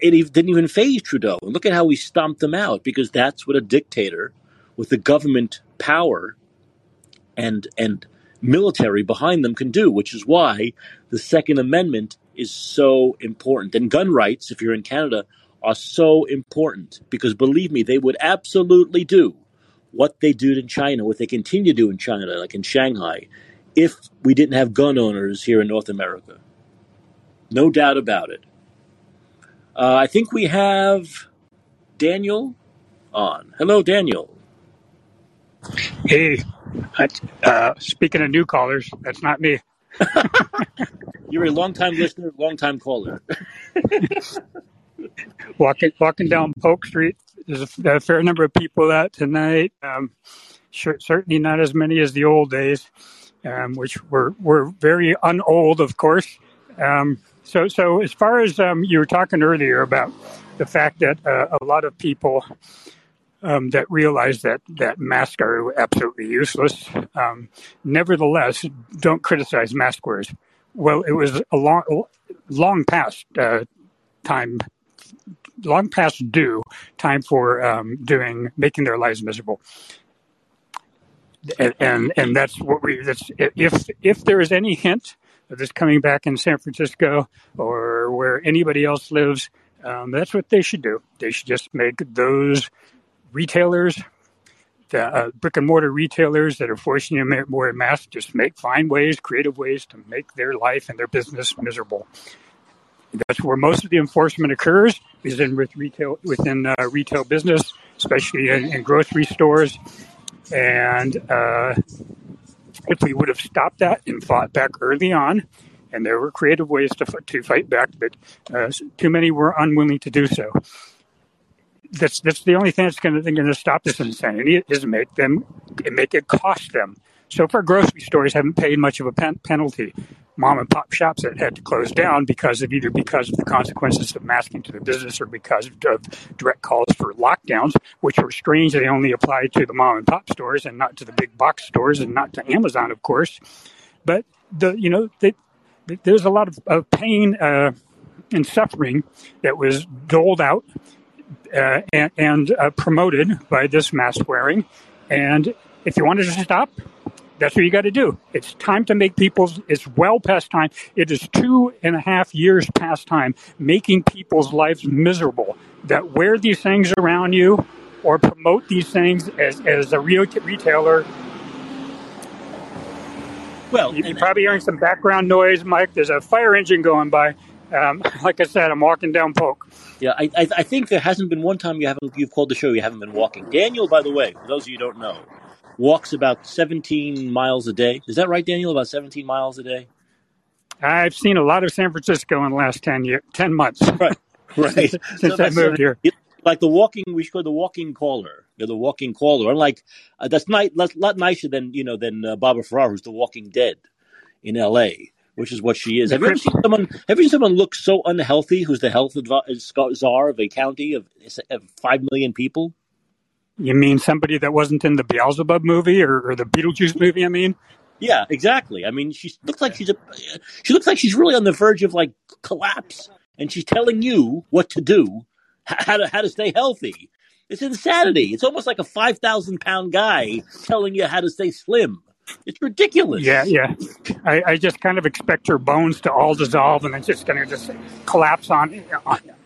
it didn't even faze Trudeau. And look at how we stomped him out because that's what a dictator with the government power and and military behind them can do, which is why the Second Amendment is so important. And gun rights, if you're in Canada, are so important because believe me, they would absolutely do what they did in China, what they continue to do in China, like in Shanghai, if we didn't have gun owners here in North America. No doubt about it. Uh, I think we have Daniel on. Hello, Daniel. Hey, uh, speaking of new callers, that's not me. You're a long-time listener, long-time caller. Walking walking down Polk Street, there's a, a fair number of people out tonight. Um, sure, certainly not as many as the old days, um, which were were very unold, of course. Um, so, so as far as um, you were talking earlier about the fact that uh, a lot of people um, that realize that that masks are absolutely useless, um, nevertheless, don't criticize mask wearers. Well, it was a long, long past uh, time, long past due time for um, doing making their lives miserable. And, and and that's what we. That's if if there is any hint of this coming back in San Francisco or where anybody else lives, um, that's what they should do. They should just make those retailers the uh, brick and mortar retailers that are forcing you to wear masks just make find ways, creative ways to make their life and their business miserable. That's where most of the enforcement occurs is in with retail within uh, retail business, especially in, in grocery stores. And uh, if we would have stopped that and fought back early on, and there were creative ways to to fight back, but uh, too many were unwilling to do so that's that's the only thing that's going to stop this insanity is make them make it cost them. So far, grocery stores haven't paid much of a pen- penalty. Mom and pop shops that had to close down because of either because of the consequences of masking to the business or because of direct calls for lockdowns, which were strange. They only applied to the mom and pop stores and not to the big box stores and not to Amazon, of course. But the you know they, there's a lot of, of pain uh, and suffering that was doled out uh, and, and uh, promoted by this mask wearing. And if you wanted to stop, that's what you got to do. It's time to make people's, it's well past time. It is two and a half years past time making people's lives miserable that wear these things around you or promote these things as, as a real retailer. Well, you're probably hearing some background noise, Mike. There's a fire engine going by. Um, like I said, I'm walking down Polk. Yeah, I, I, I think there hasn't been one time you haven't you've called the show you haven't been walking. Daniel, by the way, for those of you who don't know, walks about 17 miles a day. Is that right, Daniel? About 17 miles a day. I've seen a lot of San Francisco in the last 10 year, 10 months. Right, right. since, I moved here. Like the walking, we should call the walking caller. You're the walking caller. Unlike uh, that's not a lot nicer than you know than uh, Barbara Ferrer, who's the Walking Dead in L.A which is what she is. Have you ever seen someone? Have you seen someone look so unhealthy? Who's the health czar of a county of, of five million people? You mean somebody that wasn't in the Beelzebub movie or, or the Beetlejuice movie? I mean, yeah, exactly. I mean, she looks like she's a. She looks like she's really on the verge of like collapse, and she's telling you what to do, how to how to stay healthy. It's insanity. It's almost like a five thousand pound guy telling you how to stay slim. It's ridiculous. Yeah, yeah. I, I, just kind of expect her bones to all dissolve and then just going to just collapse on,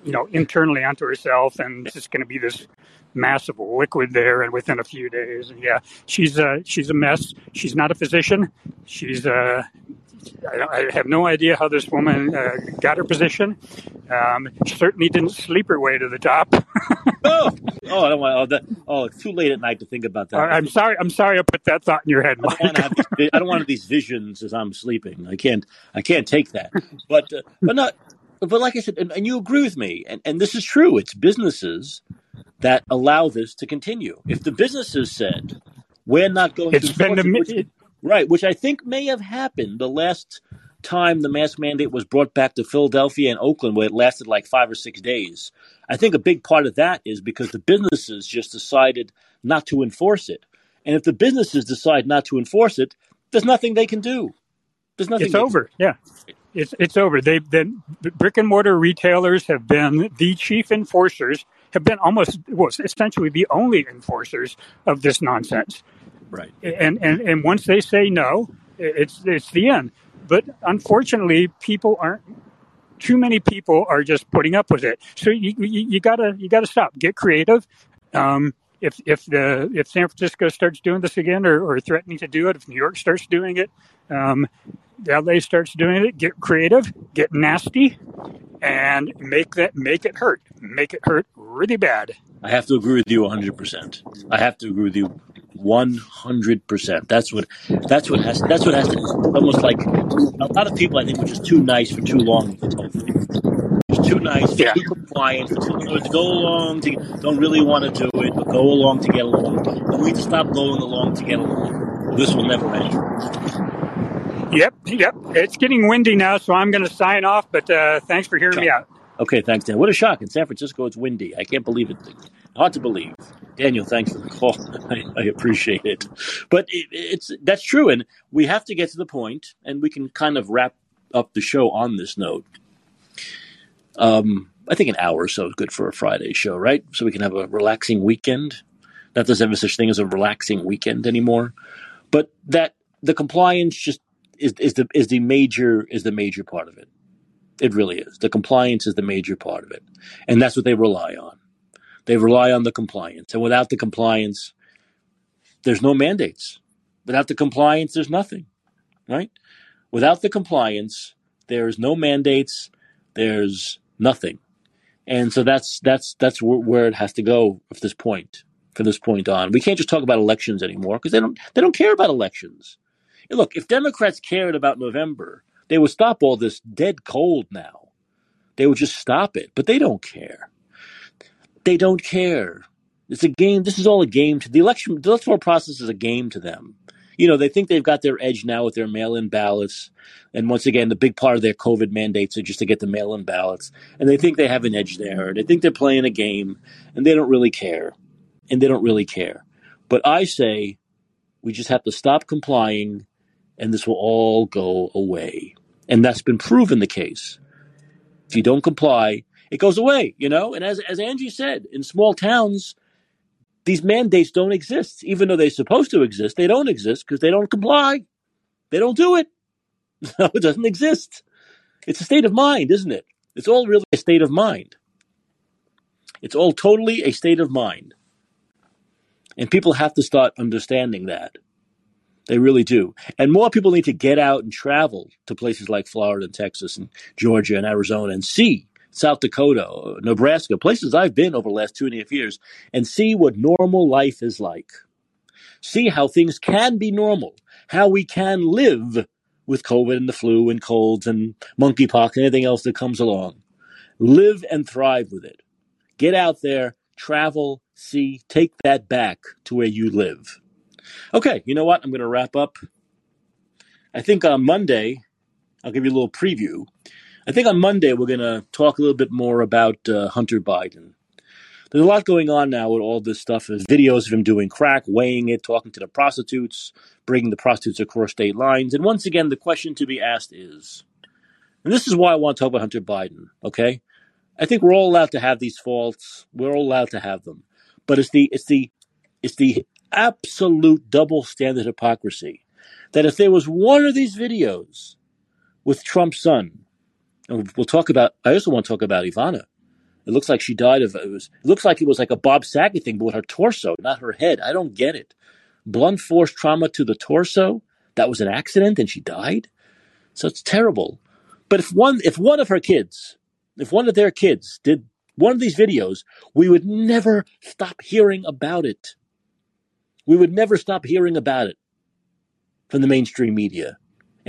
you know, internally onto herself, and it's just going to be this massive liquid there, and within a few days. And yeah, she's a she's a mess. She's not a physician. She's uh, I, I have no idea how this woman uh, got her position. Um, she certainly didn't sleep her way to the top. oh, oh, I don't want. Oh, that, oh, it's too late at night to think about that. Uh, I'm sorry. I'm sorry. I put that thought in your head. I don't, want to have I don't want these visions as I'm sleeping. I can't. I can't take that. But uh, but not. But like I said, and, and you agree with me, and, and this is true. It's businesses that allow this to continue. If the businesses said, "We're not going it's to," been the, Right, which I think may have happened the last time the mask mandate was brought back to Philadelphia and Oakland, where it lasted like five or six days. I think a big part of that is because the businesses just decided not to enforce it. And if the businesses decide not to enforce it, there's nothing they can do. There's nothing. It's over. Yeah. It's it's over. They've been brick and mortar retailers have been the chief enforcers, have been almost well, essentially the only enforcers of this nonsense. Right. And, and, and once they say no, it's, it's the end. But unfortunately, people aren't, too many people are just putting up with it. So you, you, you gotta, you gotta stop, get creative. Um, if if the if San Francisco starts doing this again or, or threatening to do it, if New York starts doing it, um, LA starts doing it, get creative, get nasty, and make that make it hurt, make it hurt really bad. I have to agree with you 100. percent I have to agree with you one hundred percent. That's what that's what has that's what has to almost like a lot of people I think were just too nice for too long Just too nice, yeah. too compliant, too, to go along to don't really want to do it, but go along to get along. And we need to stop going along to get along. This will never end. Yep, yep. It's getting windy now, so I'm going to sign off. But uh, thanks for hearing me out. Okay, thanks, Dan. What a shock! In San Francisco, it's windy. I can't believe it. Hard to believe. Daniel, thanks for the call. I, I appreciate it. But it, it's that's true, and we have to get to the point, and we can kind of wrap up the show on this note. Um, I think an hour or so is good for a Friday show, right? So we can have a relaxing weekend. Not there's ever such thing as a relaxing weekend anymore, but that the compliance just is, is the is the major is the major part of it. It really is. The compliance is the major part of it, and that's what they rely on. They rely on the compliance. And without the compliance, there's no mandates. Without the compliance, there's nothing, right? Without the compliance, there's no mandates, there's nothing. And so that's that's that's where, it has to go at this point. From this point on, we can't just talk about elections anymore because they don't they don't care about elections. And look, if Democrats cared about November, they would stop all this dead cold now. They would just stop it, but they don't care. They don't care. It's a game. This is all a game to the election. The electoral process is a game to them. You know, they think they've got their edge now with their mail-in ballots, and once again, the big part of their COVID mandates are just to get the mail-in ballots, and they think they have an edge there. They think they're playing a game, and they don't really care, and they don't really care. But I say, we just have to stop complying, and this will all go away, and that's been proven the case. If you don't comply, it goes away, you know. And as as Angie said, in small towns, these mandates don't exist, even though they're supposed to exist. They don't exist because they don't comply. They don't do it. No, it doesn't exist. It's a state of mind, isn't it? It's all really a state of mind. It's all totally a state of mind. And people have to start understanding that. They really do. And more people need to get out and travel to places like Florida and Texas and Georgia and Arizona and see South Dakota, Nebraska, places I've been over the last two and a half years, and see what normal life is like. See how things can be normal, how we can live with COVID and the flu and colds and monkeypox and anything else that comes along. Live and thrive with it. Get out there, travel, see, take that back to where you live. Okay, you know what? I'm going to wrap up. I think on Monday, I'll give you a little preview. I think on Monday we're going to talk a little bit more about uh, Hunter Biden. There's a lot going on now with all this stuff. There's videos of him doing crack, weighing it, talking to the prostitutes, bringing the prostitutes across state lines. And once again, the question to be asked is, and this is why I want to talk about Hunter Biden, okay? I think we're all allowed to have these faults. We're all allowed to have them. But it's the it's the it's the absolute double standard hypocrisy that if there was one of these videos with Trump's son and we'll talk about. I also want to talk about Ivana. It looks like she died of. It was. It looks like it was like a Bob Saget thing, but with her torso, not her head. I don't get it. Blunt force trauma to the torso. That was an accident, and she died. So it's terrible. But if one, if one of her kids, if one of their kids did one of these videos, we would never stop hearing about it. We would never stop hearing about it from the mainstream media.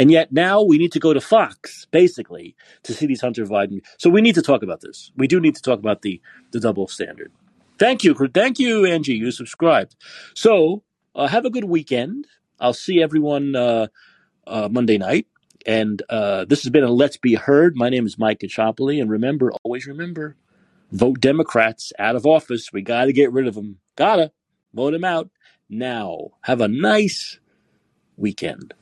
And yet now we need to go to Fox, basically, to see these Hunter Biden. So we need to talk about this. We do need to talk about the, the double standard. Thank you. Thank you, Angie. You subscribed. So uh, have a good weekend. I'll see everyone uh, uh, Monday night. And uh, this has been a Let's Be Heard. My name is Mike Caccioppoli. And remember, always remember, vote Democrats out of office. We got to get rid of them. Gotta vote them out now. Have a nice weekend.